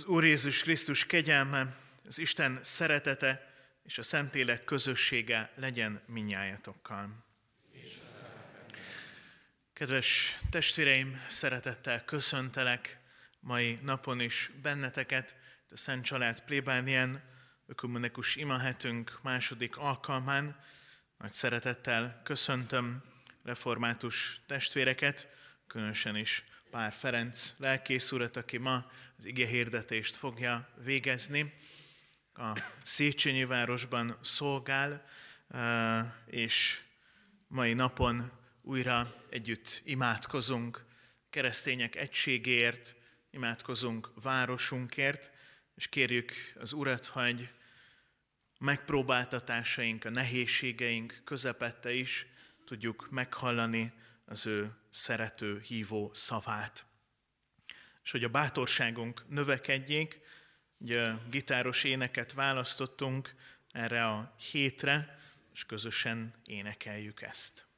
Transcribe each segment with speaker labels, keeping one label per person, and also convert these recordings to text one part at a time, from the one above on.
Speaker 1: Az Úr Jézus Krisztus kegyelme, az Isten szeretete és a Szentlélek közössége legyen minnyájatokkal. Kedves testvéreim, szeretettel köszöntelek mai napon is benneteket, a Szent Család plébánien, ökumenikus imahetünk második alkalmán. Nagy szeretettel köszöntöm református testvéreket, különösen is Pár Ferenc lelkész urat, aki ma az ige hirdetést fogja végezni. A Széchenyi városban szolgál, és mai napon újra együtt imádkozunk keresztények egységért, imádkozunk városunkért, és kérjük az Urat, hogy megpróbáltatásaink, a nehézségeink közepette is tudjuk meghallani az ő szerető, hívó szavát. És hogy a bátorságunk növekedjék, ugye gitáros éneket választottunk erre a hétre, és közösen énekeljük ezt.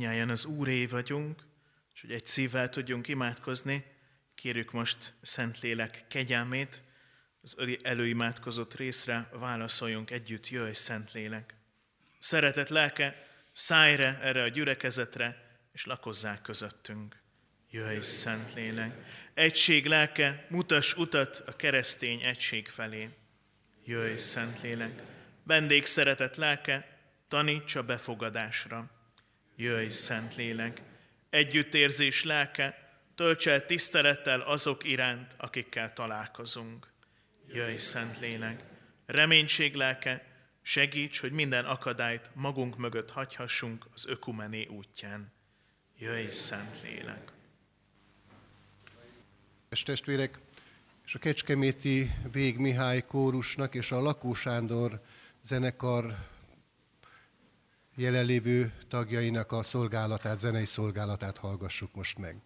Speaker 2: Minnyáján az Úré vagyunk, és hogy egy szívvel tudjunk imádkozni, kérjük most Szentlélek kegyelmét, az előimádkozott részre válaszoljunk együtt, jöjj Szentlélek. Szeretett lelke, szállj erre a gyülekezetre, és lakozzák közöttünk. Jöjj, Szentlélek! Egység lelke, mutas utat a keresztény egység felé. Jöjj, Szentlélek! Vendég szeretett lelke, taníts a befogadásra. Jöjj, Szentlélek! Együttérzés lelke, tölts el tisztelettel azok iránt, akikkel találkozunk. Jöjj, Szentlélek! Reménység lelke, segíts, hogy minden akadályt magunk mögött hagyhassunk az ökumené útján. Jöjj, Szentlélek!
Speaker 3: És testvérek, és a Kecskeméti Vég Mihály kórusnak és a Lakó Sándor zenekar jelenlévő tagjainak a szolgálatát, zenei szolgálatát hallgassuk most meg.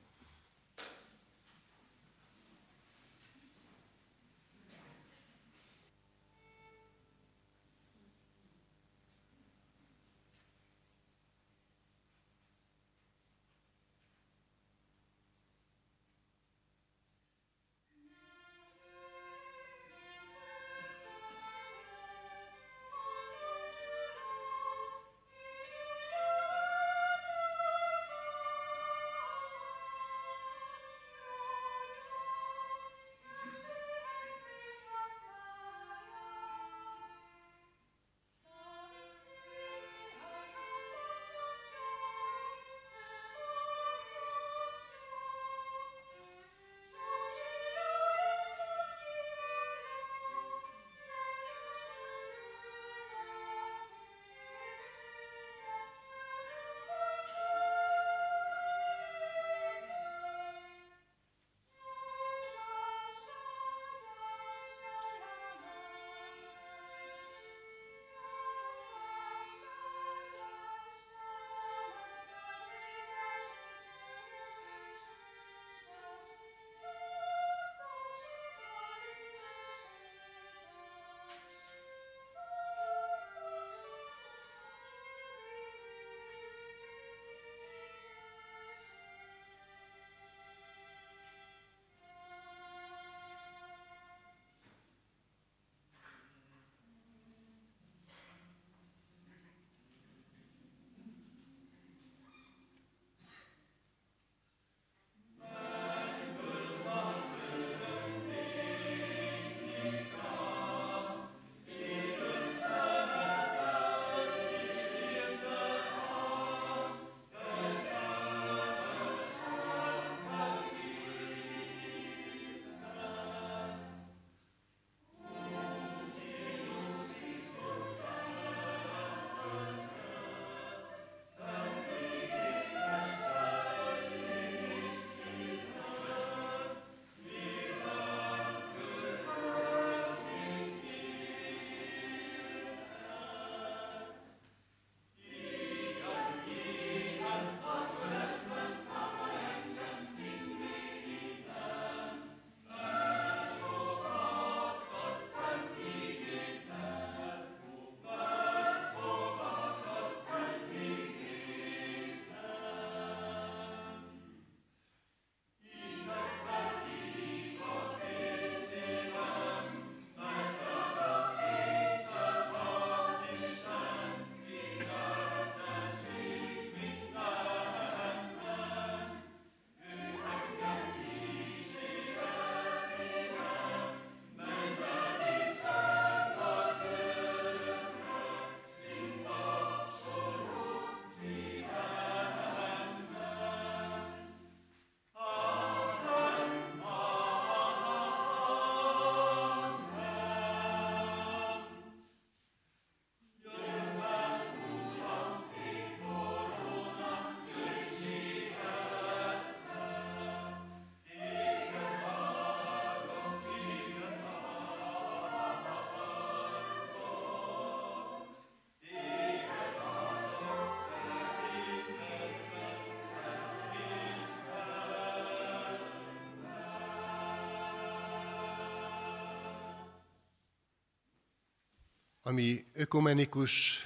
Speaker 3: Ami ökumenikus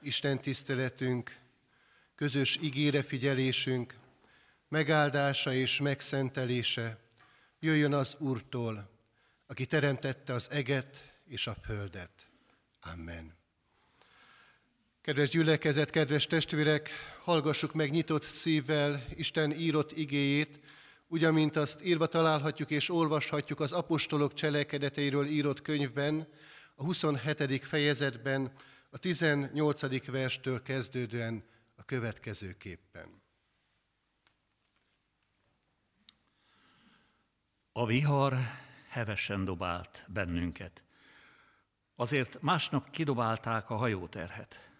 Speaker 3: Isten tiszteletünk közös ígére figyelésünk, megáldása és megszentelése jöjjön az Úrtól, aki teremtette az eget és a földet. Amen. Kedves gyülekezet, kedves testvérek, hallgassuk meg nyitott szívvel Isten írott igéjét, ugyamint azt írva találhatjuk és olvashatjuk az apostolok cselekedeteiről írott könyvben, a 27. fejezetben, a 18. verstől kezdődően a következőképpen.
Speaker 4: A vihar hevesen dobált bennünket. Azért másnap kidobálták a hajóterhet,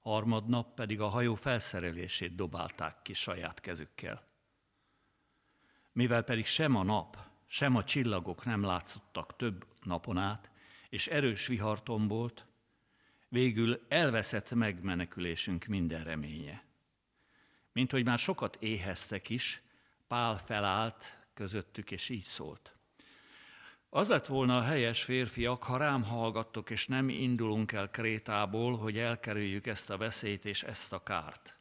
Speaker 4: harmadnap pedig a hajó felszerelését dobálták ki saját kezükkel. Mivel pedig sem a nap, sem a csillagok nem látszottak több napon át, és erős vihar tombolt, végül elveszett megmenekülésünk minden reménye. Mint hogy már sokat éheztek is, Pál felállt közöttük, és így szólt. Az lett volna a helyes férfiak, ha rám hallgattok, és nem indulunk el Krétából, hogy elkerüljük ezt a veszélyt és ezt a kárt.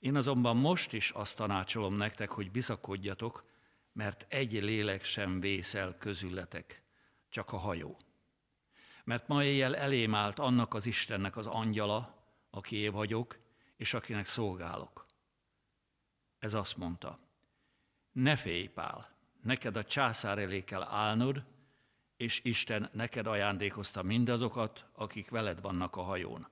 Speaker 4: Én azonban most is azt tanácsolom nektek, hogy bizakodjatok, mert egy lélek sem vészel közületek, csak a hajó. Mert ma éjjel elém állt annak az Istennek az angyala, aki én vagyok, és akinek szolgálok. Ez azt mondta, ne félj, Pál, neked a császár elé kell állnod, és Isten neked ajándékozta mindazokat, akik veled vannak a hajón.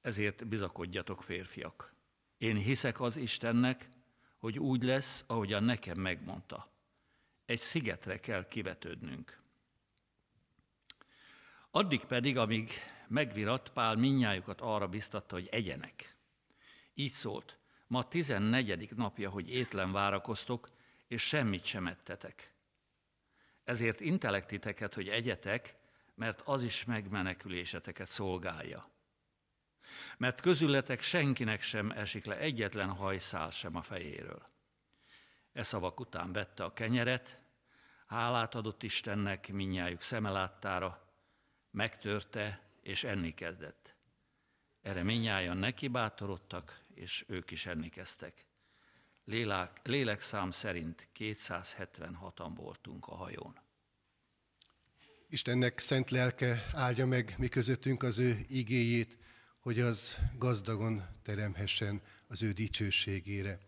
Speaker 4: Ezért bizakodjatok, férfiak. Én hiszek az Istennek, hogy úgy lesz, ahogyan nekem megmondta. Egy szigetre kell kivetődnünk. Addig pedig, amíg megvirat, Pál minnyájukat arra biztatta, hogy egyenek. Így szólt, ma tizennegyedik napja, hogy étlen várakoztok, és semmit sem ettetek. Ezért intellektiteket, hogy egyetek, mert az is megmeneküléseteket szolgálja. Mert közületek senkinek sem esik le egyetlen hajszál sem a fejéről. E szavak után vette a kenyeret, hálát adott Istennek minnyájuk szemeláttára, megtörte és enni kezdett. Erre minnyáján neki bátorodtak, és ők is enni kezdtek. Lélek, lélekszám szerint 276-an voltunk a hajón.
Speaker 3: Istennek szent lelke áldja meg mi közöttünk az ő igéjét, hogy az gazdagon teremhessen az ő dicsőségére.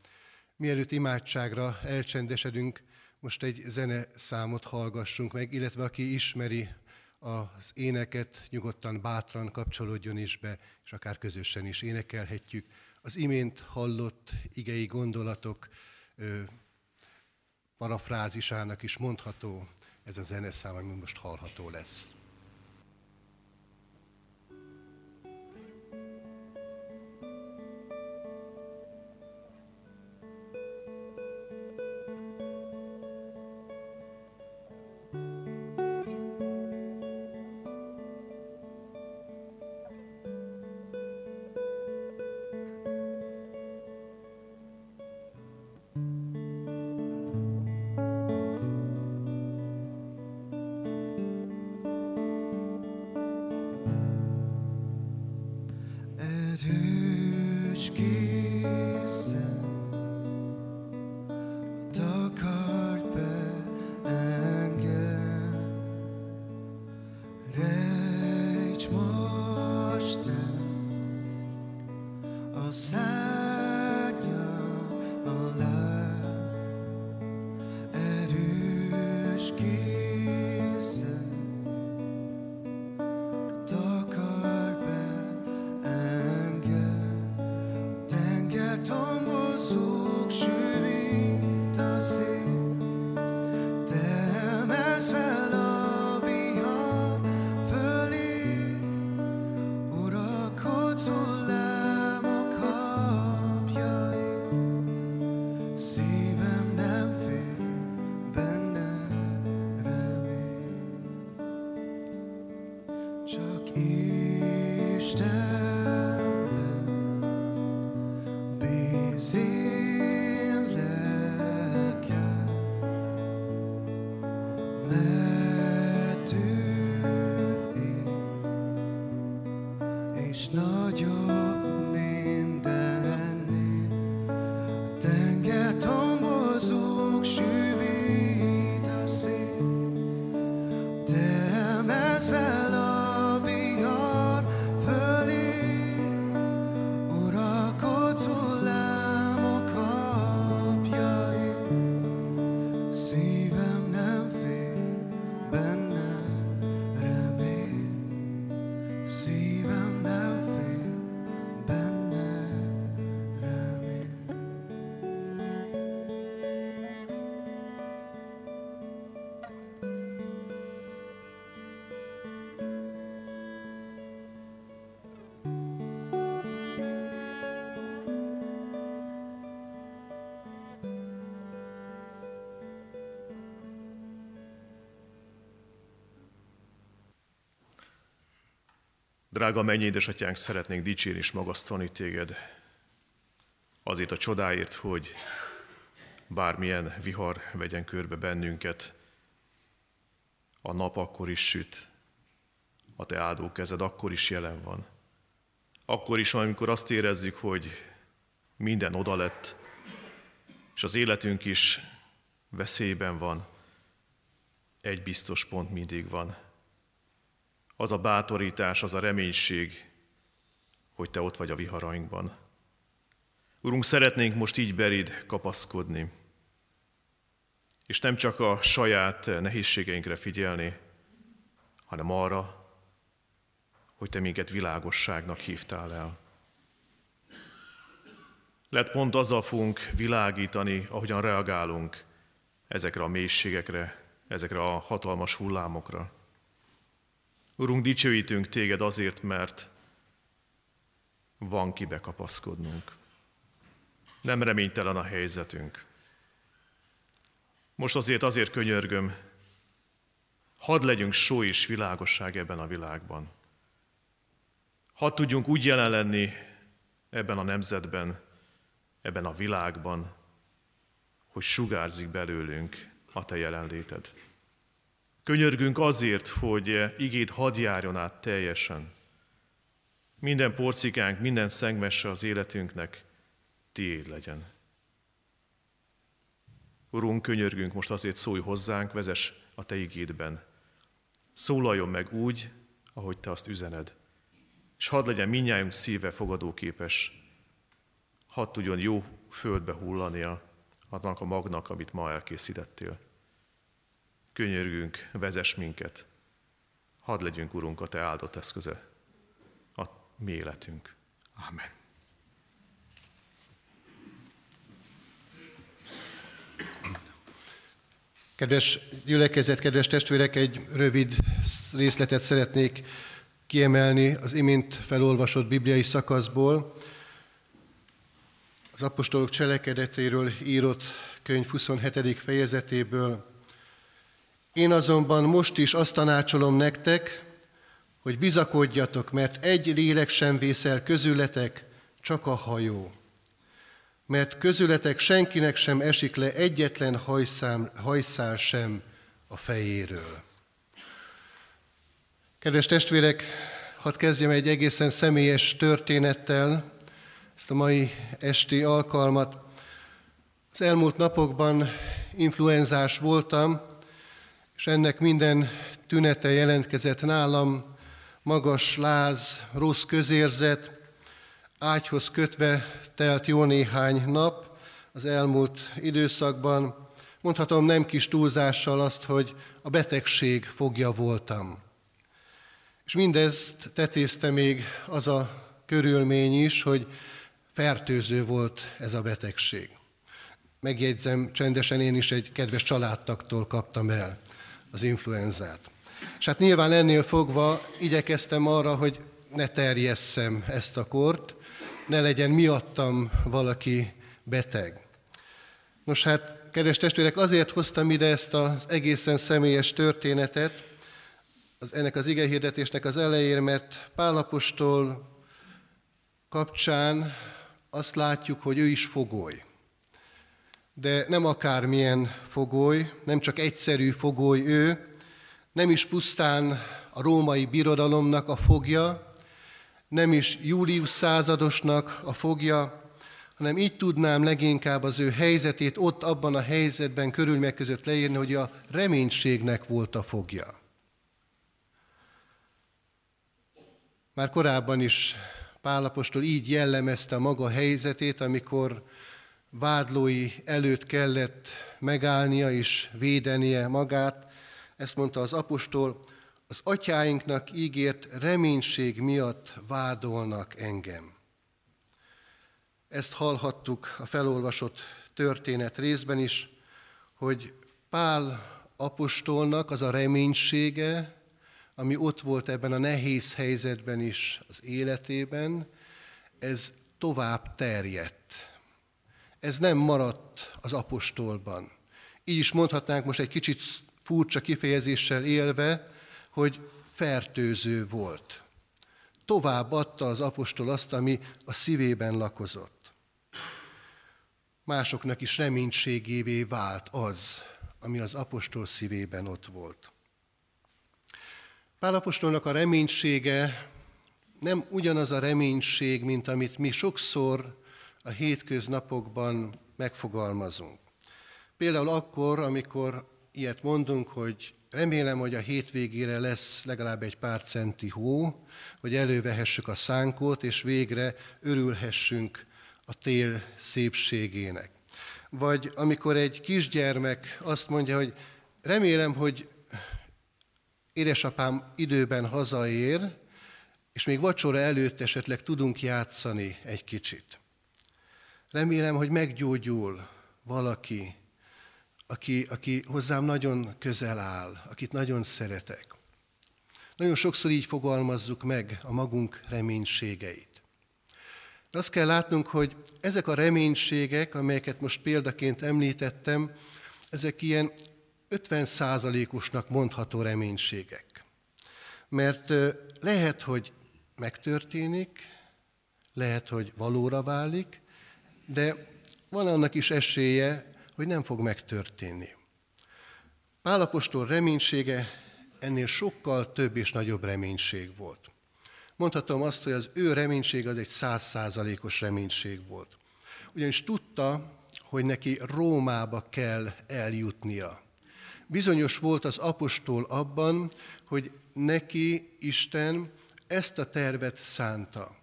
Speaker 3: Mielőtt imádságra elcsendesedünk, most egy zene számot hallgassunk meg, illetve aki ismeri az éneket, nyugodtan, bátran kapcsolódjon is be, és akár közösen is énekelhetjük. Az imént hallott igei gondolatok ö, parafrázisának is mondható ez a zeneszám, ami most hallható lesz.
Speaker 1: És nagyobb
Speaker 5: Drága mennyi édesatyánk, szeretnénk dicsérni és magasztalni téged azért a csodáért, hogy bármilyen vihar vegyen körbe bennünket, a nap akkor is süt, a te áldó kezed akkor is jelen van. Akkor is, amikor azt érezzük, hogy minden oda lett, és az életünk is veszélyben van, egy biztos pont mindig van – az a bátorítás, az a reménység, hogy Te ott vagy a viharainkban. Urunk, szeretnénk most így berid kapaszkodni, és nem csak a saját nehézségeinkre figyelni, hanem arra, hogy Te minket világosságnak hívtál el. Lehet pont azzal fogunk világítani, ahogyan reagálunk ezekre a mélységekre, ezekre a hatalmas hullámokra. Urunk, dicsőítünk téged azért, mert van kibe kapaszkodnunk. Nem reménytelen a helyzetünk. Most azért azért könyörgöm, hadd legyünk só és világosság ebben a világban. Hadd tudjunk úgy jelen lenni ebben a nemzetben, ebben a világban, hogy sugárzik belőlünk a Te jelenléted. Könyörgünk azért, hogy igét hadd járjon át teljesen. Minden porcikánk, minden szengmesse az életünknek tiéd legyen. Urunk, könyörgünk most azért szólj hozzánk, vezes a Te igédben. Szólaljon meg úgy, ahogy Te azt üzened. És hadd legyen minnyájunk szíve fogadóképes. Hadd tudjon jó földbe hullania annak a magnak, amit ma elkészítettél. Könyörgünk, vezess minket. Hadd legyünk, Urunk, a Te áldott eszköze, a mi életünk. Amen.
Speaker 3: Kedves gyülekezet, kedves testvérek, egy rövid részletet szeretnék kiemelni az imént felolvasott bibliai szakaszból. Az apostolok cselekedetéről írott könyv 27. fejezetéből. Én azonban most is azt tanácsolom nektek, hogy bizakodjatok, mert egy lélek sem vészel közületek, csak a hajó. Mert közületek senkinek sem esik le egyetlen hajszám, hajszál sem a fejéről. Kedves testvérek, hadd kezdjem egy egészen személyes történettel, ezt a mai esti alkalmat. Az elmúlt napokban influenzás voltam, és ennek minden tünete jelentkezett nálam, magas láz, rossz közérzet, ágyhoz kötve telt jó néhány nap az elmúlt időszakban. Mondhatom nem kis túlzással azt, hogy a betegség fogja voltam. És mindezt tetézte még az a körülmény is, hogy fertőző volt ez a betegség. Megjegyzem, csendesen én is egy kedves családtaktól kaptam el az influenzát. És hát nyilván ennél fogva igyekeztem arra, hogy ne terjesszem ezt a kort, ne legyen miattam valaki beteg. Nos hát, kedves testvérek, azért hoztam ide ezt az egészen személyes történetet, az, ennek az igehirdetésnek az elején, mert Pálapostól kapcsán azt látjuk, hogy ő is fogoly de nem akármilyen fogoly, nem csak egyszerű fogoly ő, nem is pusztán a római birodalomnak a fogja, nem is Július századosnak a fogja, hanem így tudnám leginkább az ő helyzetét ott abban a helyzetben körülmények között leírni, hogy a reménységnek volt a fogja. Már korábban is Pálapostól így jellemezte maga helyzetét, amikor vádlói előtt kellett megállnia és védenie magát. Ezt mondta az apostol, az atyáinknak ígért reménység miatt vádolnak engem. Ezt hallhattuk a felolvasott történet részben is, hogy Pál apostolnak az a reménysége, ami ott volt ebben a nehéz helyzetben is az életében, ez tovább terjedt. Ez nem maradt az apostolban. Így is mondhatnánk most egy kicsit furcsa kifejezéssel élve, hogy fertőző volt. Tovább adta az apostol azt, ami a szívében lakozott. Másoknak is reménységévé vált az, ami az apostol szívében ott volt. Pálapostolnak a reménysége nem ugyanaz a reménység, mint amit mi sokszor a hétköznapokban megfogalmazunk. Például akkor, amikor ilyet mondunk, hogy remélem, hogy a hétvégére lesz legalább egy pár centi hó, hogy elővehessük a szánkót, és végre örülhessünk a tél szépségének. Vagy amikor egy kisgyermek azt mondja, hogy remélem, hogy édesapám időben hazaér, és még vacsora előtt esetleg tudunk játszani egy kicsit. Remélem, hogy meggyógyul valaki, aki, aki hozzám nagyon közel áll, akit nagyon szeretek. Nagyon sokszor így fogalmazzuk meg a magunk reménységeit. De azt kell látnunk, hogy ezek a reménységek, amelyeket most példaként említettem, ezek ilyen 50 százalékosnak mondható reménységek. Mert lehet, hogy megtörténik, lehet, hogy valóra válik, de van annak is esélye, hogy nem fog megtörténni. Pálapostól reménysége ennél sokkal több és nagyobb reménység volt. Mondhatom azt, hogy az ő reménység az egy százszázalékos reménység volt. Ugyanis tudta, hogy neki Rómába kell eljutnia. Bizonyos volt az apostol abban, hogy neki Isten ezt a tervet szánta.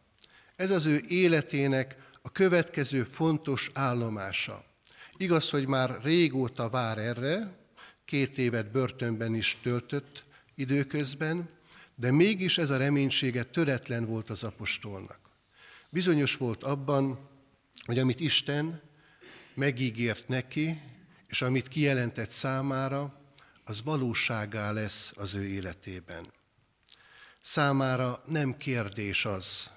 Speaker 3: Ez az ő életének a következő fontos állomása. Igaz, hogy már régóta vár erre, két évet börtönben is töltött időközben, de mégis ez a reménysége töretlen volt az apostolnak. Bizonyos volt abban, hogy amit Isten megígért neki, és amit kijelentett számára, az valóságá lesz az ő életében. Számára nem kérdés az,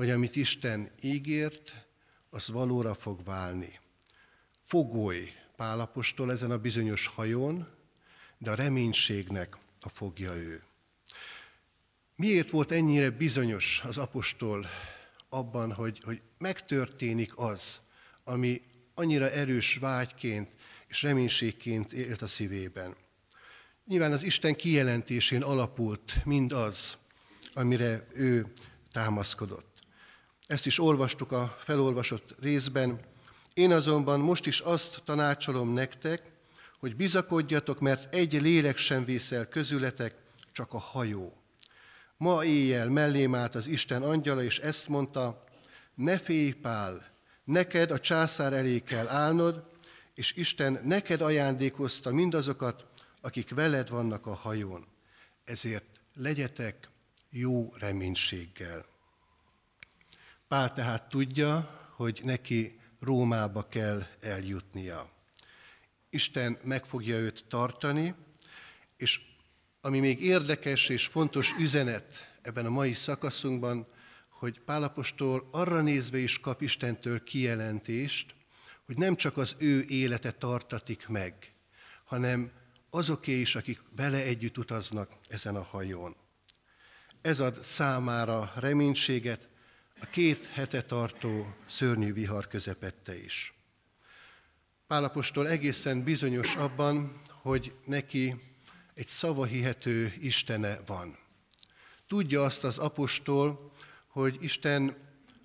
Speaker 3: hogy amit Isten ígért, az valóra fog válni. Fogoly Pálapostól ezen a bizonyos hajón, de a reménységnek a fogja ő. Miért volt ennyire bizonyos az apostol abban, hogy, hogy megtörténik az, ami annyira erős vágyként és reménységként élt a szívében? Nyilván az Isten kijelentésén alapult mindaz, amire ő támaszkodott. Ezt is olvastuk a felolvasott részben. Én azonban most is azt tanácsolom nektek, hogy bizakodjatok, mert egy lélek sem vészel közületek, csak a hajó. Ma éjjel mellém állt az Isten angyala, és ezt mondta, ne félj, Pál, neked a császár elé kell állnod, és Isten neked ajándékozta mindazokat, akik veled vannak a hajón. Ezért legyetek jó reménységgel. Pál tehát tudja, hogy neki Rómába kell eljutnia. Isten meg fogja őt tartani, és ami még érdekes és fontos üzenet ebben a mai szakaszunkban, hogy Pálapostól arra nézve is kap Istentől kijelentést, hogy nem csak az ő élete tartatik meg, hanem azoké is, akik vele együtt utaznak ezen a hajón. Ez ad számára reménységet a két hete tartó szörnyű vihar közepette is. Pálapostól egészen bizonyos abban, hogy neki egy szavahihető Istene van. Tudja azt az apostol, hogy Isten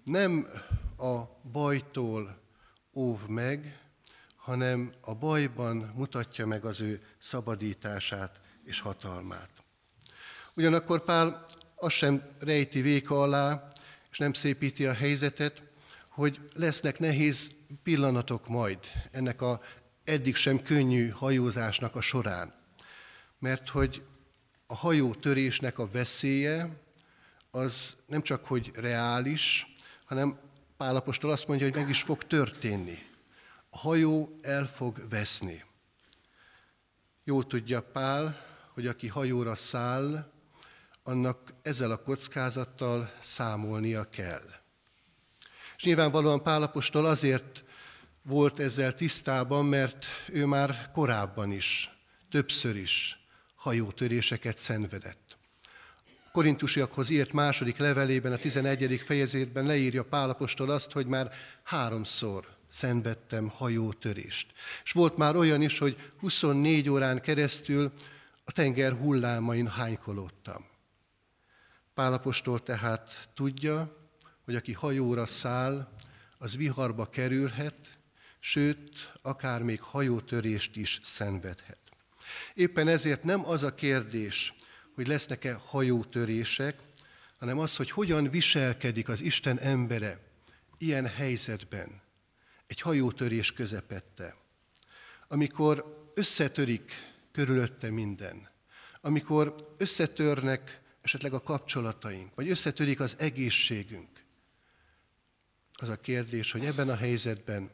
Speaker 3: nem a bajtól óv meg, hanem a bajban mutatja meg az ő szabadítását és hatalmát. Ugyanakkor Pál azt sem rejti véka alá, és nem szépíti a helyzetet, hogy lesznek nehéz pillanatok majd ennek a eddig sem könnyű hajózásnak a során. Mert hogy a hajó törésnek a veszélye az nem csak hogy reális, hanem Pálapostól azt mondja, hogy meg is fog történni. A hajó el fog veszni. Jól tudja Pál, hogy aki hajóra száll, annak ezzel a kockázattal számolnia kell. És nyilvánvalóan Pálapostól azért volt ezzel tisztában, mert ő már korábban is, többször is hajótöréseket szenvedett. Korintusiakhoz írt második levelében, a 11. fejezetben leírja Pálapostól azt, hogy már háromszor szenvedtem hajótörést. És volt már olyan is, hogy 24 órán keresztül a tenger hullámain hánykolódtam. Pálapostól tehát tudja, hogy aki hajóra száll, az viharba kerülhet, sőt, akár még hajótörést is szenvedhet. Éppen ezért nem az a kérdés, hogy lesznek-e hajótörések, hanem az, hogy hogyan viselkedik az Isten embere ilyen helyzetben, egy hajótörés közepette, amikor összetörik körülötte minden, amikor összetörnek esetleg a kapcsolataink, vagy összetörik az egészségünk. Az a kérdés, hogy ebben a helyzetben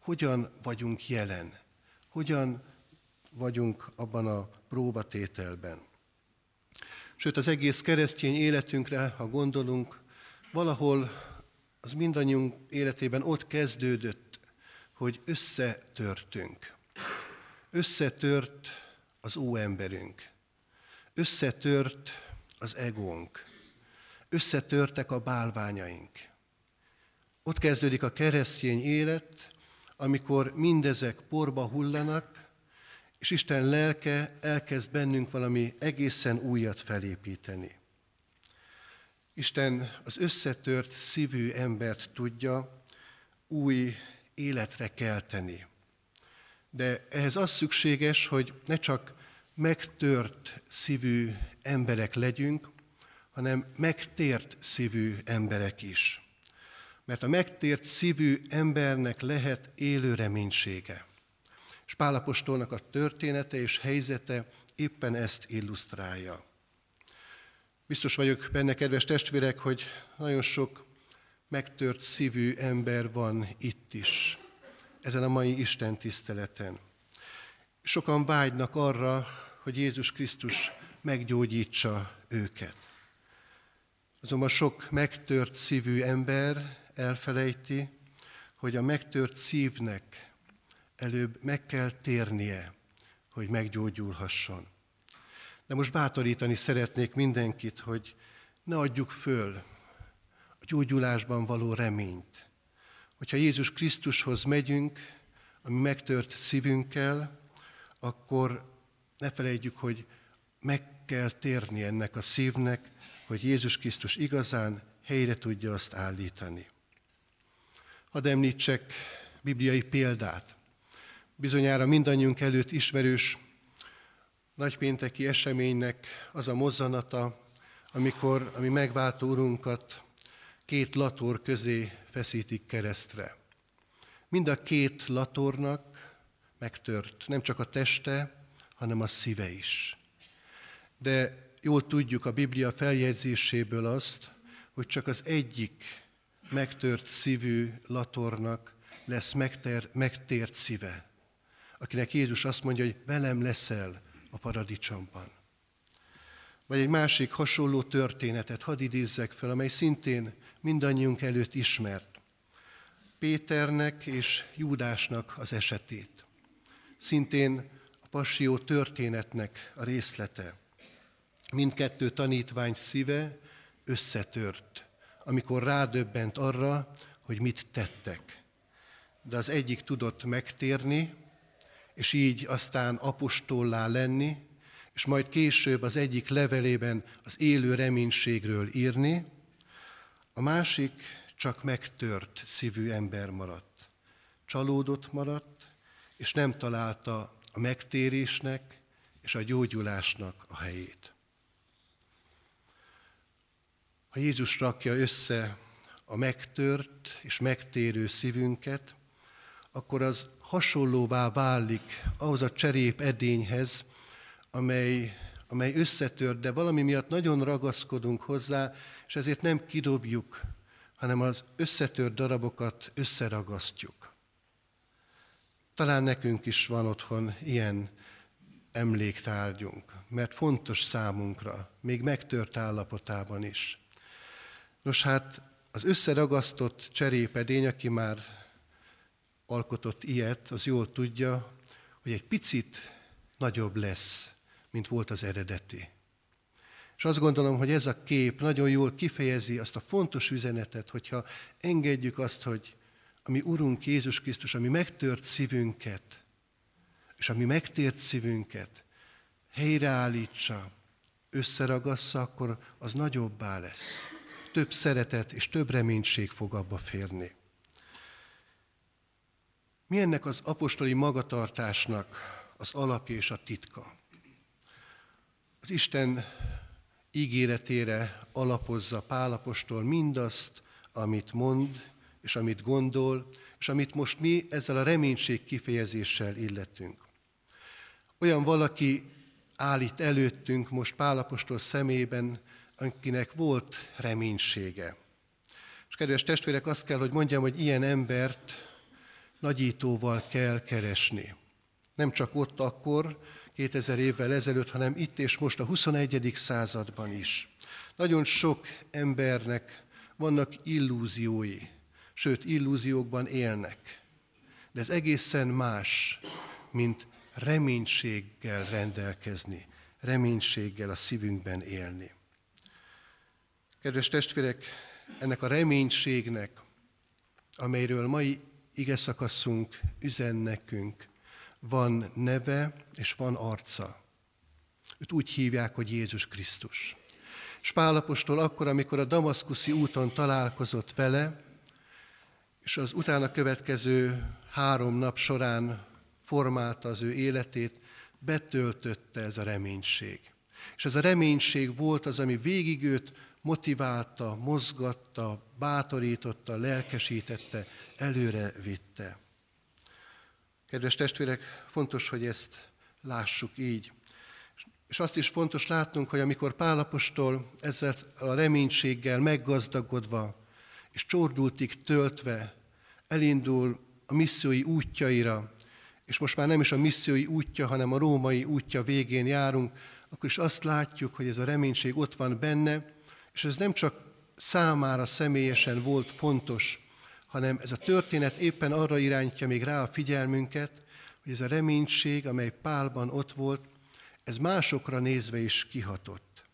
Speaker 3: hogyan vagyunk jelen, hogyan vagyunk abban a próbatételben. Sőt, az egész keresztény életünkre, ha gondolunk, valahol az mindannyiunk életében ott kezdődött, hogy összetörtünk. Összetört az óemberünk. Összetört az egónk. Összetörtek a bálványaink. Ott kezdődik a keresztény élet, amikor mindezek porba hullanak, és Isten lelke elkezd bennünk valami egészen újat felépíteni. Isten az összetört szívű embert tudja új életre kelteni. De ehhez az szükséges, hogy ne csak megtört szívű emberek legyünk, hanem megtért szívű emberek is. Mert a megtért szívű embernek lehet élő reménysége. És Pálapostolnak a története és helyzete éppen ezt illusztrálja. Biztos vagyok benne, kedves testvérek, hogy nagyon sok megtört szívű ember van itt is, ezen a mai Isten tiszteleten. Sokan vágynak arra, hogy Jézus Krisztus meggyógyítsa őket. Azonban sok megtört szívű ember elfelejti, hogy a megtört szívnek előbb meg kell térnie, hogy meggyógyulhasson. De most bátorítani szeretnék mindenkit, hogy ne adjuk föl a gyógyulásban való reményt. Hogyha Jézus Krisztushoz megyünk, ami megtört szívünkkel, akkor ne felejtjük, hogy meg kell térni ennek a szívnek, hogy Jézus Krisztus igazán helyre tudja azt állítani. Hadd említsek bibliai példát. Bizonyára mindannyiunk előtt ismerős nagypénteki eseménynek az a mozzanata, amikor ami megváltó urunkat két lator közé feszítik keresztre. Mind a két latornak megtört nem csak a teste, hanem a szíve is. De jól tudjuk a Biblia feljegyzéséből azt, hogy csak az egyik megtört szívű latornak lesz megter, megtért szíve, akinek Jézus azt mondja, hogy velem leszel a paradicsomban. Vagy egy másik hasonló történetet hadd idézzek fel, amely szintén mindannyiunk előtt ismert. Péternek és Júdásnak az esetét. Szintén a passió történetnek a részlete. Mindkettő tanítvány szíve összetört, amikor rádöbbent arra, hogy mit tettek. De az egyik tudott megtérni, és így aztán apostollá lenni, és majd később az egyik levelében az élő reménységről írni, A másik csak megtört szívű ember maradt. Csalódott maradt, és nem találta a megtérésnek és a gyógyulásnak a helyét. Ha Jézus rakja össze a megtört és megtérő szívünket, akkor az hasonlóvá válik ahhoz a cserép edényhez, amely, amely összetört, de valami miatt nagyon ragaszkodunk hozzá, és ezért nem kidobjuk, hanem az összetört darabokat összeragasztjuk. Talán nekünk is van otthon ilyen emléktárgyunk, mert fontos számunkra, még megtört állapotában is. Nos hát az összeragasztott cserépedény, aki már alkotott ilyet, az jól tudja, hogy egy picit nagyobb lesz, mint volt az eredeti. És azt gondolom, hogy ez a kép nagyon jól kifejezi azt a fontos üzenetet, hogyha engedjük azt, hogy ami Urunk Jézus Krisztus, ami megtört szívünket, és ami megtért szívünket, helyreállítsa, összeragassza, akkor az nagyobbá lesz. Több szeretet és több reménység fog abba férni. Mi ennek az apostoli magatartásnak az alapja és a titka? Az Isten ígéretére alapozza Pálapostól mindazt, amit mond, és amit gondol, és amit most mi ezzel a reménység kifejezéssel illetünk. Olyan valaki állít előttünk most Pálapostól szemében, akinek volt reménysége. És kedves testvérek, azt kell, hogy mondjam, hogy ilyen embert nagyítóval kell keresni. Nem csak ott akkor, 2000 évvel ezelőtt, hanem itt és most a 21. században is. Nagyon sok embernek vannak illúziói, sőt illúziókban élnek. De ez egészen más, mint reménységgel rendelkezni, reménységgel a szívünkben élni. Kedves testvérek, ennek a reménységnek, amelyről mai ige szakaszunk üzen nekünk, van neve és van arca. Őt úgy hívják, hogy Jézus Krisztus. És Pálapostól akkor, amikor a damaszkuszi úton találkozott vele, és az utána következő három nap során formálta az ő életét, betöltötte ez a reménység. És ez a reménység volt az, ami végig őt motiválta, mozgatta, bátorította, lelkesítette, előre vitte. Kedves testvérek, fontos, hogy ezt lássuk így. És azt is fontos látnunk, hogy amikor Pálapostól ezzel a reménységgel meggazdagodva és csordultig töltve elindul a missziói útjaira, és most már nem is a missziói útja, hanem a római útja végén járunk, akkor is azt látjuk, hogy ez a reménység ott van benne, és ez nem csak számára személyesen volt fontos, hanem ez a történet éppen arra irányítja még rá a figyelmünket, hogy ez a reménység, amely Pálban ott volt, ez másokra nézve is kihatott.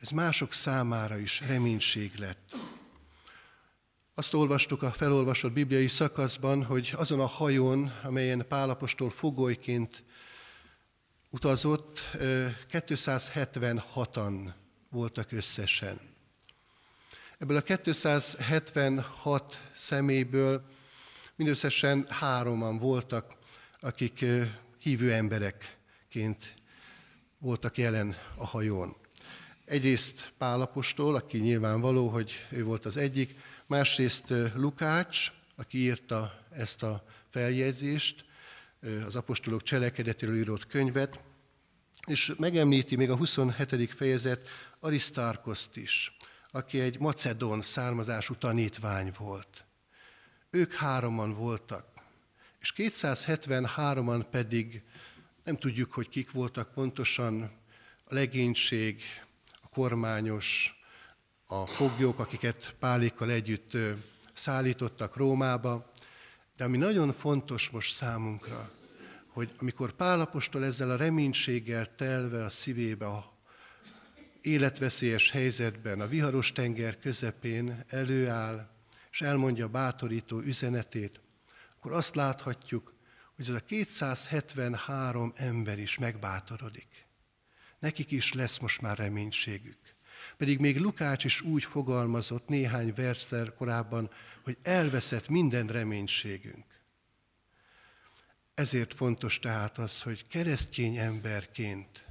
Speaker 3: Ez mások számára is reménység lett. Azt olvastuk a felolvasott bibliai szakaszban, hogy azon a hajón, amelyen Pálapostól fogolyként utazott, 276-an voltak összesen. Ebből a 276 személyből mindösszesen hároman voltak, akik hívő emberekként voltak jelen a hajón. Egyrészt Pálapostól, aki nyilvánvaló, hogy ő volt az egyik, másrészt Lukács, aki írta ezt a feljegyzést, az apostolok cselekedetéről írott könyvet, és megemlíti még a 27. fejezet Arisztárkoszt is, aki egy macedón származású tanítvány volt. Ők hároman voltak, és 273-an pedig nem tudjuk, hogy kik voltak pontosan, a legénység, a kormányos, a foglyok, akiket Pálékkal együtt szállítottak Rómába, de ami nagyon fontos most számunkra, hogy amikor Pálapostól ezzel a reménységgel telve a szívébe, a életveszélyes helyzetben, a viharos tenger közepén előáll, és elmondja bátorító üzenetét, akkor azt láthatjuk, hogy ez a 273 ember is megbátorodik. Nekik is lesz most már reménységük. Pedig még Lukács is úgy fogalmazott néhány verszer korábban, hogy elveszett minden reménységünk. Ezért fontos tehát az, hogy keresztény emberként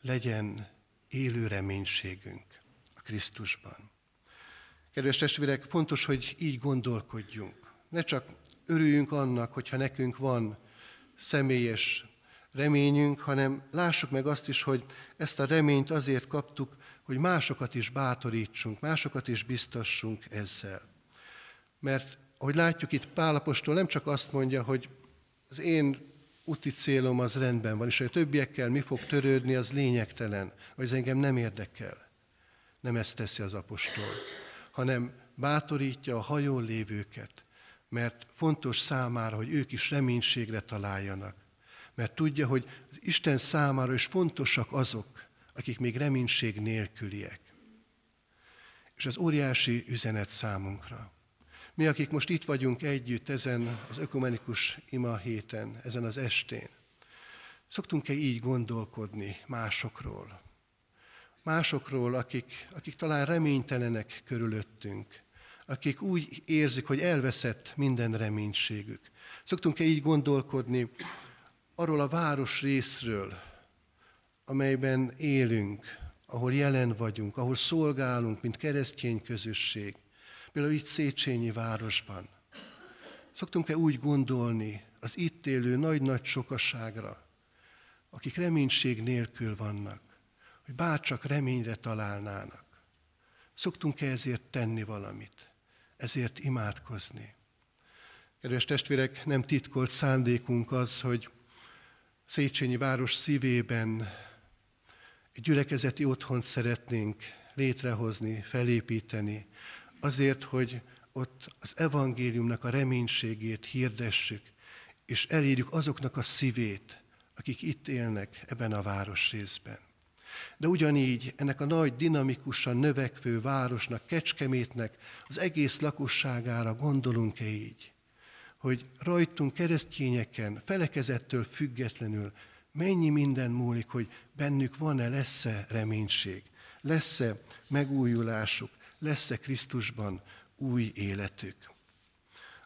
Speaker 3: legyen élő reménységünk a Krisztusban. Kedves testvérek, fontos, hogy így gondolkodjunk. Ne csak örüljünk annak, hogyha nekünk van személyes reményünk, hanem lássuk meg azt is, hogy ezt a reményt azért kaptuk, hogy másokat is bátorítsunk, másokat is biztassunk ezzel. Mert ahogy látjuk itt Pálapostól nem csak azt mondja, hogy az én úti célom az rendben van, és hogy a többiekkel mi fog törődni, az lényegtelen, vagy ez engem nem érdekel. Nem ezt teszi az apostol, hanem bátorítja a hajón lévőket, mert fontos számára, hogy ők is reménységre találjanak. Mert tudja, hogy az Isten számára is fontosak azok, akik még reménység nélküliek. És az óriási üzenet számunkra. Mi, akik most itt vagyunk együtt ezen az ökumenikus ima héten, ezen az estén, szoktunk-e így gondolkodni másokról? Másokról, akik, akik talán reménytelenek körülöttünk, akik úgy érzik, hogy elveszett minden reménységük. Szoktunk-e így gondolkodni arról a város részről, amelyben élünk, ahol jelen vagyunk, ahol szolgálunk, mint keresztény közösség, például itt Széchenyi városban. Szoktunk-e úgy gondolni az itt élő nagy-nagy sokaságra, akik reménység nélkül vannak, hogy bárcsak reményre találnának? Szoktunk-e ezért tenni valamit? Ezért imádkozni? Kedves testvérek, nem titkolt szándékunk az, hogy Széchenyi város szívében egy gyülekezeti otthont szeretnénk létrehozni, felépíteni, azért, hogy ott az evangéliumnak a reménységét hirdessük, és elérjük azoknak a szívét, akik itt élnek ebben a városrészben. De ugyanígy ennek a nagy, dinamikusan növekvő városnak, Kecskemétnek, az egész lakosságára gondolunk-e így? Hogy rajtunk keresztényeken, felekezettől függetlenül mennyi minden múlik, hogy bennük van-e, lesz-e reménység, lesz-e megújulásuk, lesz-e Krisztusban új életük.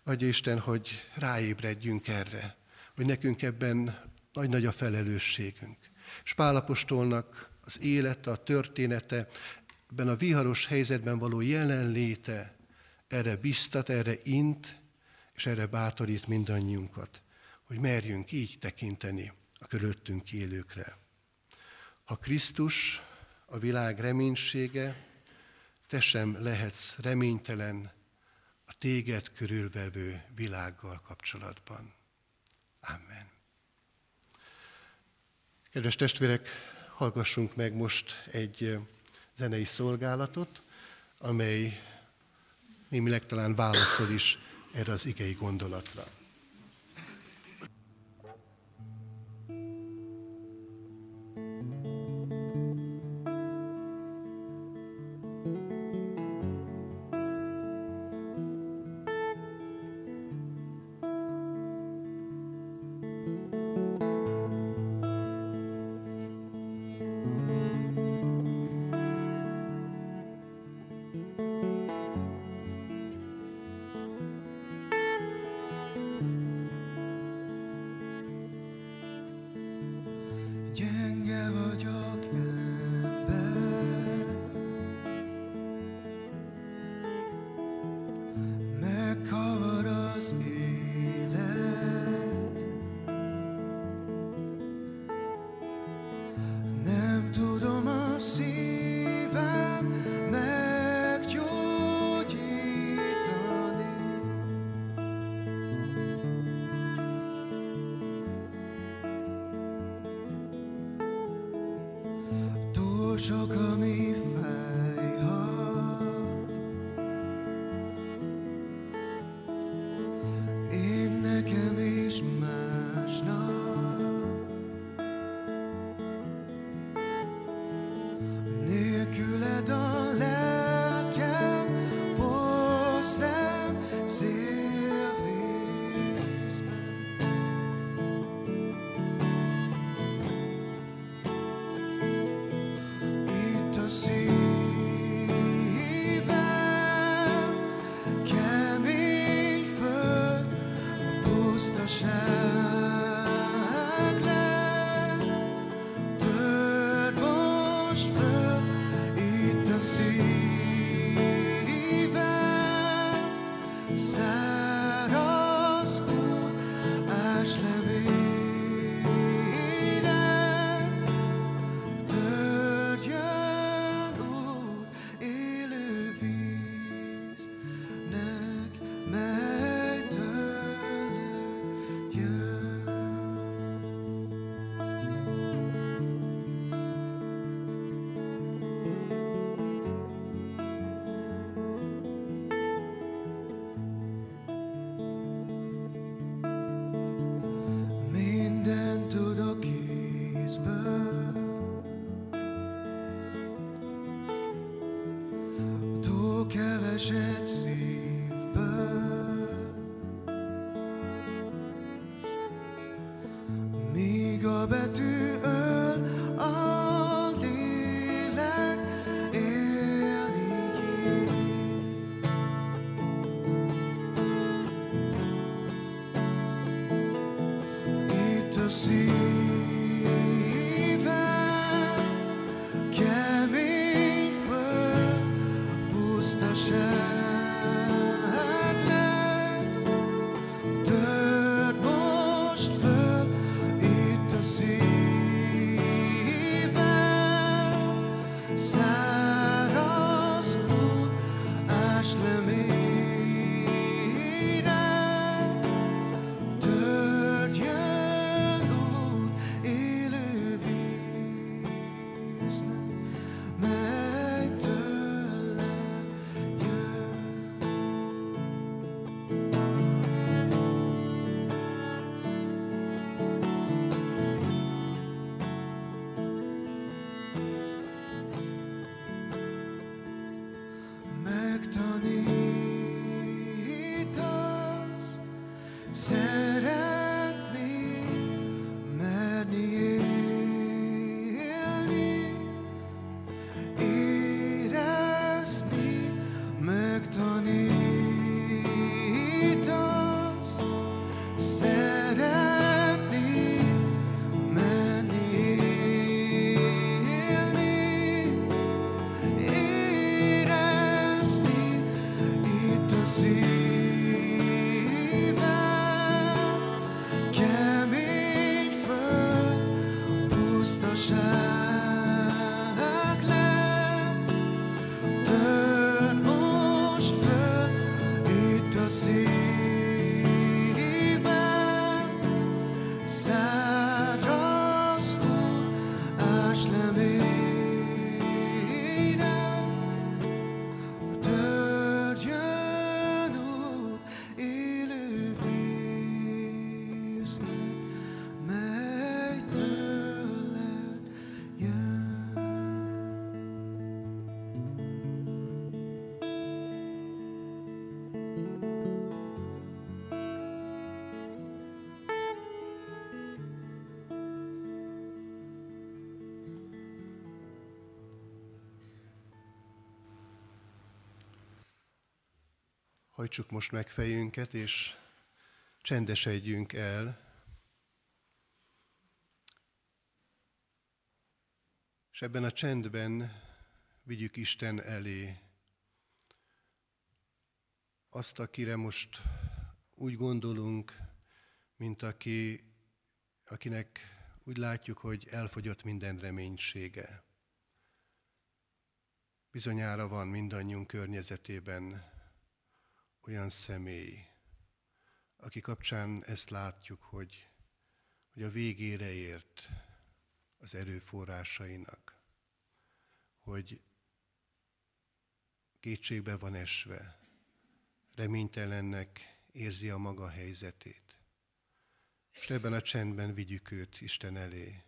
Speaker 3: Adja Isten, hogy ráébredjünk erre, hogy nekünk ebben nagy-nagy a felelősségünk. És Pálapostolnak az élete, a története, ebben a viharos helyzetben való jelenléte erre biztat, erre int, és erre bátorít mindannyiunkat, hogy merjünk így tekinteni a körülöttünk élőkre. Ha Krisztus a világ reménysége, te sem lehetsz reménytelen a téged körülvevő világgal kapcsolatban. Amen. Kedves testvérek, hallgassunk meg most egy zenei szolgálatot, amely némileg talán válaszol is erre az igei gondolatra. 这首歌。Hajtsuk most meg fejünket, és csendesedjünk el. És ebben a csendben vigyük Isten elé azt, akire most úgy gondolunk, mint aki, akinek úgy látjuk, hogy elfogyott minden reménysége. Bizonyára van mindannyiunk környezetében olyan személy, aki kapcsán ezt látjuk, hogy, hogy a végére ért az erőforrásainak, hogy kétségbe van esve, reménytelennek érzi a maga helyzetét. És ebben a csendben vigyük őt Isten elé,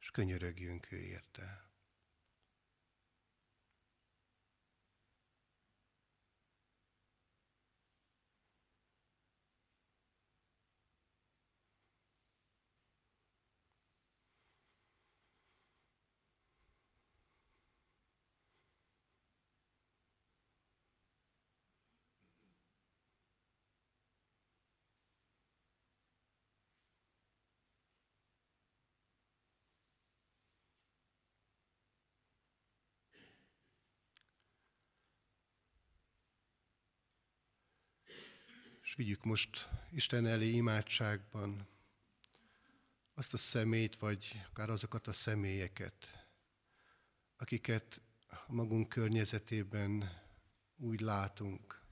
Speaker 3: és könyörögjünk ő érte. És vigyük most Isten elé imádságban azt a szemét, vagy akár azokat a személyeket, akiket a magunk környezetében úgy látunk,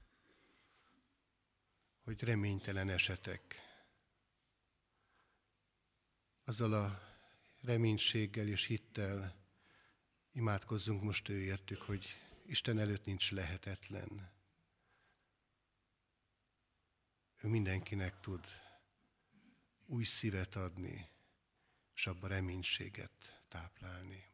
Speaker 3: hogy reménytelen esetek. Azzal a reménységgel és hittel imádkozzunk most ő értük, hogy Isten előtt nincs lehetetlen. Ő mindenkinek tud új szívet adni, és abba reménységet táplálni.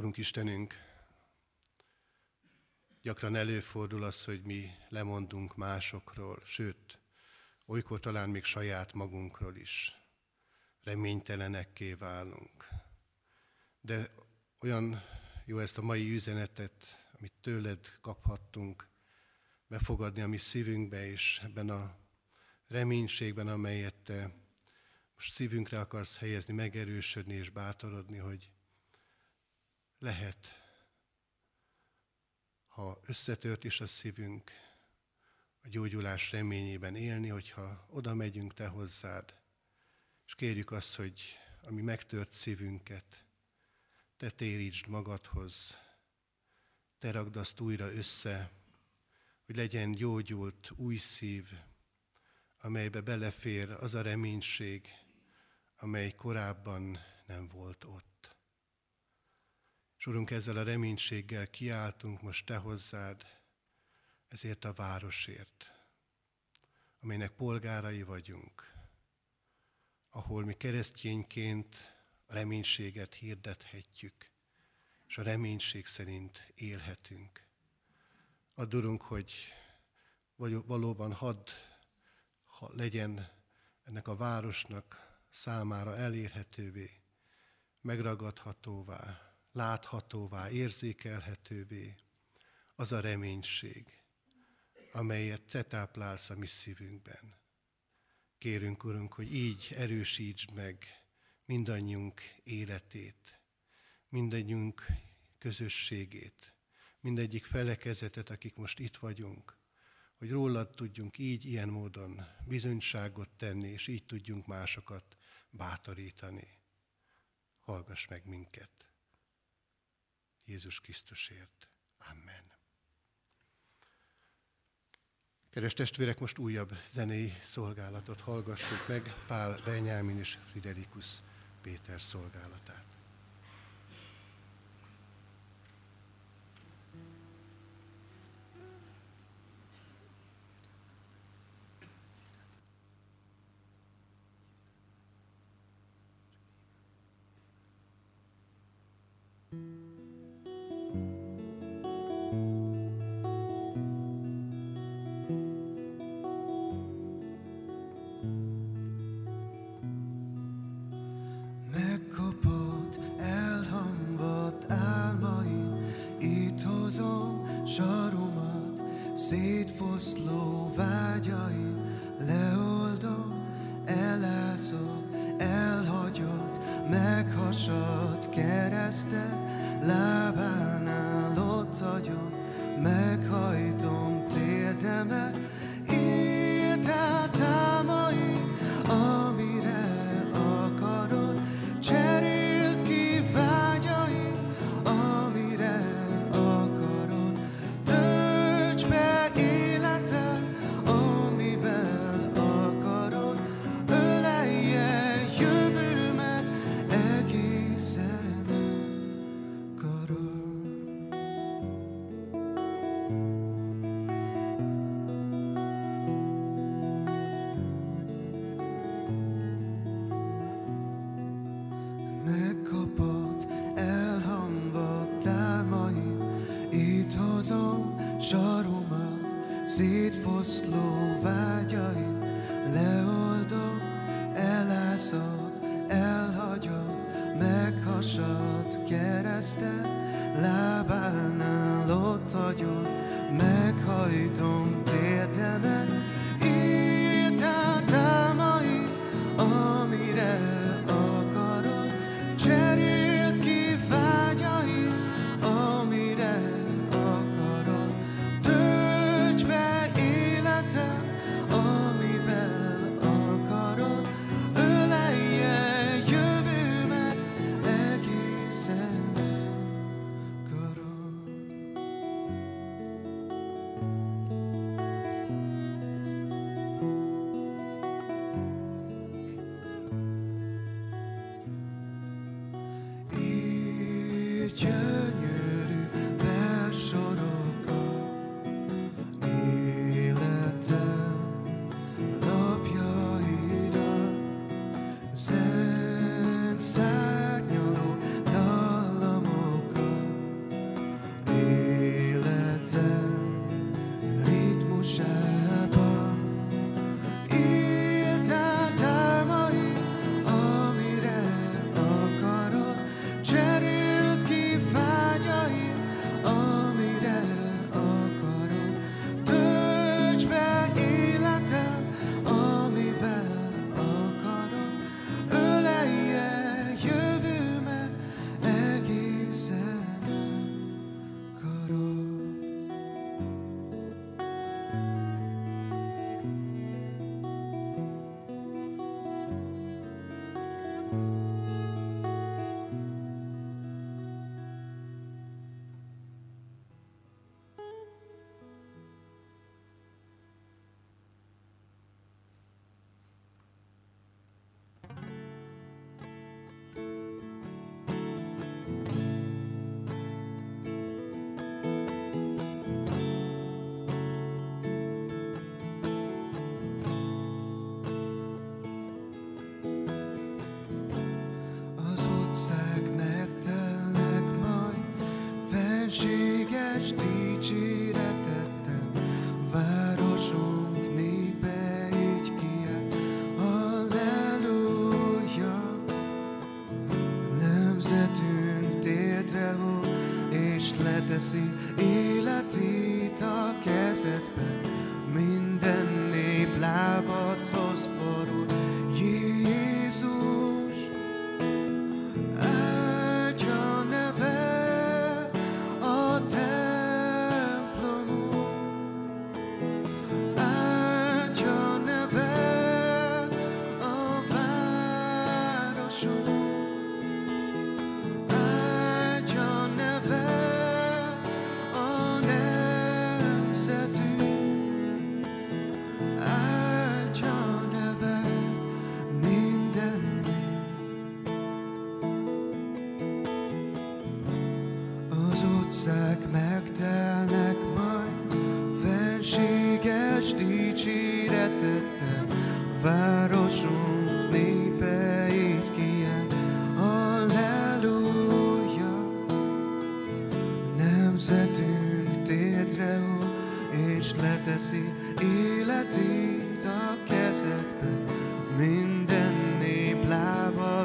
Speaker 1: Urunk Istenünk, gyakran előfordul az, hogy mi lemondunk másokról, sőt, olykor talán még saját magunkról is. Reménytelenekké válunk. De olyan jó ezt a mai üzenetet, amit tőled kaphattunk, befogadni a mi szívünkbe, és ebben a reménységben, amelyet te most szívünkre akarsz helyezni, megerősödni és bátorodni, hogy lehet, ha összetört is a szívünk, a gyógyulás reményében élni, hogyha oda megyünk te hozzád, és kérjük azt, hogy ami megtört szívünket, te térítsd magadhoz, te ragd azt újra össze, hogy legyen gyógyult új szív, amelybe belefér az a reménység, amely korábban nem volt ott. És Urunk, ezzel a reménységgel kiáltunk most Te hozzád, ezért a városért, amelynek polgárai vagyunk, ahol mi keresztényként a reménységet hirdethetjük, és a reménység szerint élhetünk. Add, hogy valóban hadd ha legyen ennek a városnak számára elérhetővé, megragadhatóvá, láthatóvá, érzékelhetővé az a reménység, amelyet te táplálsz a mi szívünkben. Kérünk, Urunk, hogy így erősítsd meg mindannyiunk életét, mindannyiunk közösségét, mindegyik felekezetet, akik most itt vagyunk, hogy rólad tudjunk így, ilyen módon bizonyságot tenni, és így tudjunk másokat bátorítani. Hallgass meg minket. Jézus Krisztusért. Amen. Kedves testvérek, most újabb zenei szolgálatot hallgassuk meg, Pál Benyámin és Friderikus Péter szolgálatát.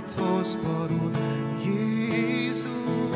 Speaker 1: Tos Barun um
Speaker 2: Jesus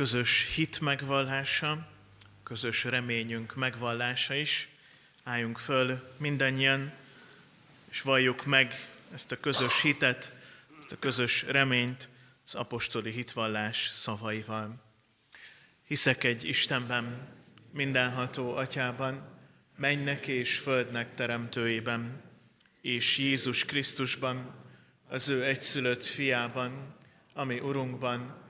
Speaker 2: közös hit megvallása, közös reményünk megvallása is. Álljunk föl mindannyian, és valljuk meg ezt a közös hitet, ezt a közös reményt az apostoli hitvallás szavaival. Hiszek egy Istenben, mindenható atyában, mennek és földnek teremtőjében, és Jézus Krisztusban, az ő egyszülött fiában, ami Urunkban,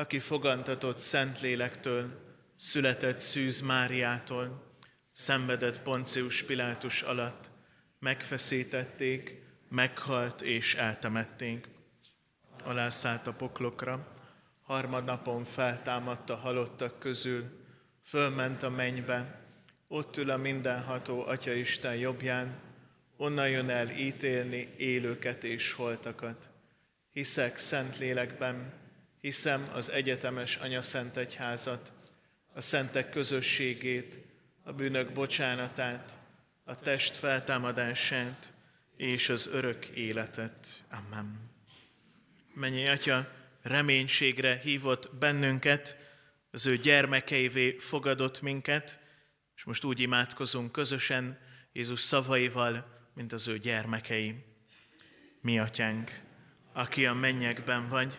Speaker 2: aki fogantatott Szentlélektől, született Szűz Máriától, szenvedett Poncius Pilátus alatt, megfeszítették, meghalt és eltemették. Alászállt a poklokra, harmadnapon feltámadt a halottak közül, fölment a mennybe, ott ül a mindenható Atya Isten jobbján, onnan jön el ítélni élőket és holtakat. Hiszek szent lélekben, hiszem az egyetemes Anya Szent Egyházat, a szentek közösségét, a bűnök bocsánatát, a test feltámadását és az örök életet. Amen. Mennyi Atya, reménységre hívott bennünket, az ő gyermekeivé fogadott minket, és most úgy imádkozunk közösen Jézus szavaival, mint az ő gyermekei. Mi, Atyánk, aki a mennyekben vagy,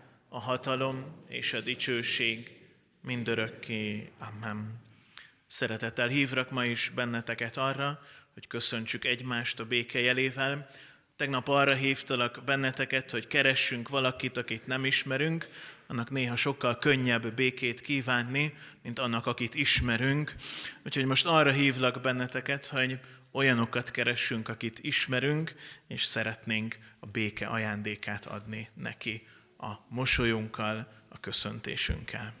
Speaker 2: a hatalom és a dicsőség mindörökké. Amen. Szeretettel hívrak ma is benneteket arra, hogy köszöntsük egymást a béke jelével. Tegnap arra hívtalak benneteket, hogy keressünk valakit, akit nem ismerünk, annak néha sokkal könnyebb békét kívánni, mint annak, akit ismerünk. Úgyhogy most arra hívlak benneteket, hogy olyanokat keressünk, akit ismerünk, és szeretnénk a béke ajándékát adni neki a mosolyunkkal, a köszöntésünkkel.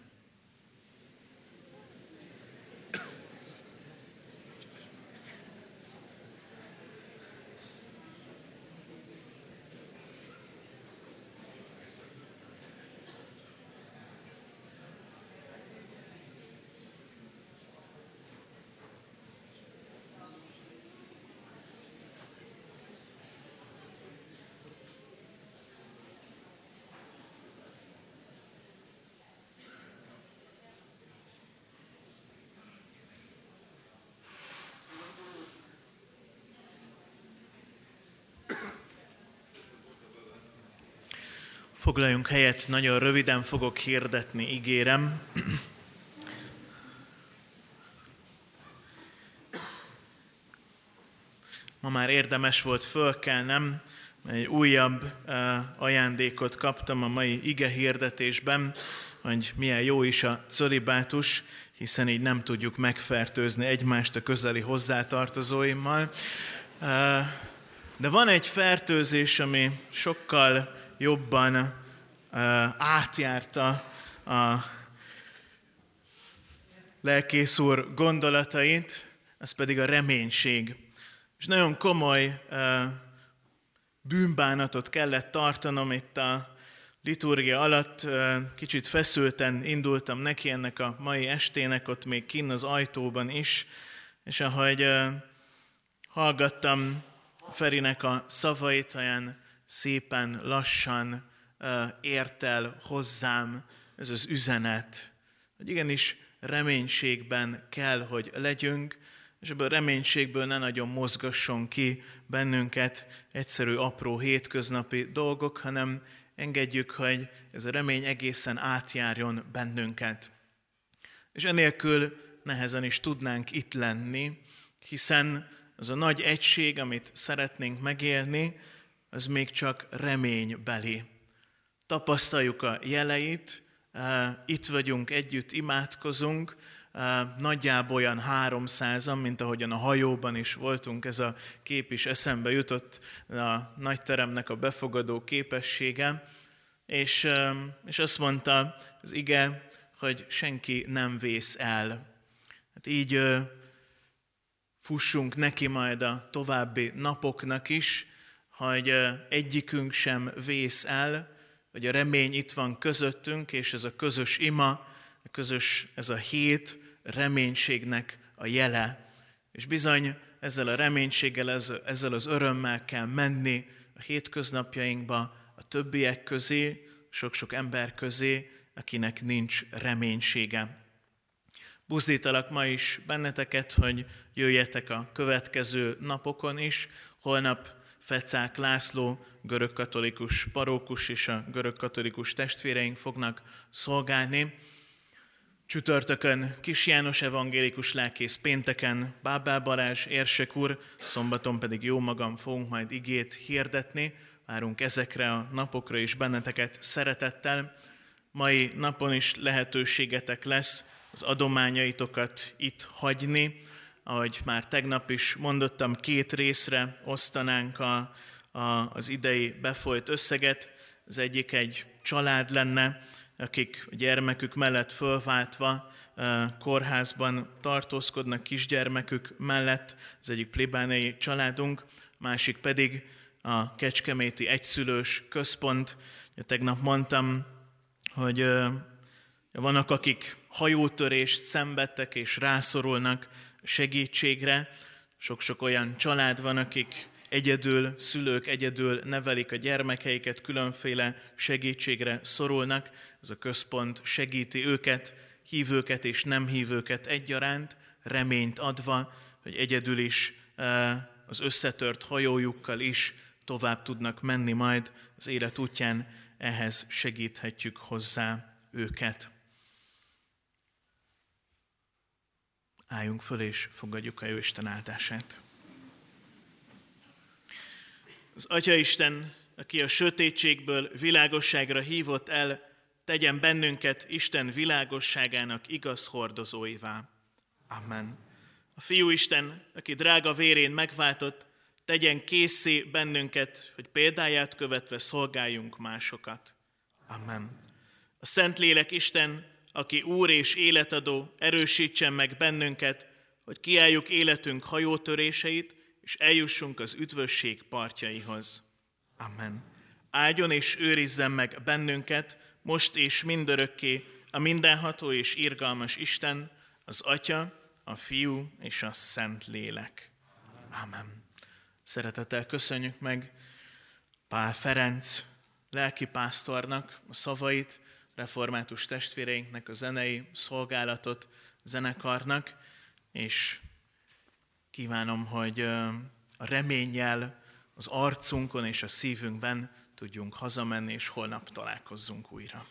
Speaker 2: Foglaljunk helyet, nagyon röviden fogok hirdetni, ígérem. Ma már érdemes volt fölkelnem, egy újabb ajándékot kaptam a mai ige hirdetésben, hogy milyen jó is a colibátus, hiszen így nem tudjuk megfertőzni egymást a közeli hozzátartozóimmal. De van egy fertőzés, ami sokkal jobban uh, átjárta a lelkész úr gondolatait, ez pedig a reménység. És nagyon komoly uh, bűnbánatot kellett tartanom itt a liturgia alatt. Uh, kicsit feszülten indultam neki ennek a mai estének, ott még kinn az ajtóban is, és ahogy uh, hallgattam Ferinek a szavait, olyan szépen, lassan ért el hozzám ez az üzenet, hogy igenis reménységben kell, hogy legyünk, és ebből a reménységből ne nagyon mozgasson ki bennünket egyszerű, apró, hétköznapi dolgok, hanem engedjük, hogy ez a remény egészen átjárjon bennünket. És enélkül nehezen is tudnánk itt lenni, hiszen az a nagy egység, amit szeretnénk megélni, az még csak reménybeli. Tapasztaljuk a jeleit, eh, itt vagyunk, együtt imádkozunk, eh, nagyjából olyan háromszázan, mint ahogyan a hajóban is voltunk, ez a kép is eszembe jutott a nagy teremnek a befogadó képessége, és, eh, és azt mondta az ige, hogy senki nem vész el. Hát így fussunk neki majd a további napoknak is, hogy egyikünk sem vész el, hogy a remény itt van közöttünk, és ez a közös ima, a közös, ez a hét reménységnek a jele. És bizony ezzel a reménységgel, ezzel az örömmel kell menni a hétköznapjainkba, a többiek közé, sok-sok ember közé, akinek nincs reménysége. Buzdítalak ma is benneteket, hogy jöjjetek a következő napokon is. Holnap Fecák László, görögkatolikus parókus és a görögkatolikus testvéreink fognak szolgálni. Csütörtökön Kis János evangélikus lelkész, pénteken Bábá Balázs, Érsek úr, szombaton pedig jó magam fogunk majd igét hirdetni. Várunk ezekre a napokra is benneteket szeretettel. Mai napon is lehetőségetek lesz az adományaitokat itt hagyni, ahogy már tegnap is mondottam, két részre osztanánk a, a, az idei befolyt összeget. Az egyik egy család lenne, akik a gyermekük mellett fölváltva kórházban tartózkodnak kisgyermekük mellett, az egyik plébánei családunk, másik pedig a Kecskeméti Egyszülős Központ. Tegnap mondtam, hogy vannak, akik hajótörést szenvedtek és rászorulnak segítségre. Sok-sok olyan család van, akik egyedül szülők egyedül nevelik a gyermekeiket, különféle segítségre szorulnak. Ez a központ segíti őket, hívőket és nem hívőket egyaránt, reményt adva, hogy egyedül is az összetört hajójukkal is tovább tudnak menni majd az élet útján, ehhez segíthetjük hozzá őket. Álljunk föl és fogadjuk a jó Isten áldását. Az Atya Isten, aki a sötétségből világosságra hívott el, tegyen bennünket Isten világosságának igaz hordozóivá. Amen. A Fiú Isten, aki drága vérén megváltott, tegyen készé bennünket, hogy példáját követve szolgáljunk másokat. Amen. A Szentlélek Isten, aki Úr és életadó, erősítsen meg bennünket, hogy kiálljuk életünk hajótöréseit, és eljussunk az üdvösség partjaihoz. Amen. Áldjon és őrizzen meg bennünket, most és mindörökké, a mindenható és irgalmas Isten, az Atya, a Fiú és a Szent Lélek. Amen. Szeretettel köszönjük meg Pál Ferenc lelkipásztornak a szavait, református testvéreinknek a zenei szolgálatot, zenekarnak, és kívánom, hogy a reménnyel az arcunkon és a szívünkben tudjunk hazamenni, és holnap találkozzunk újra.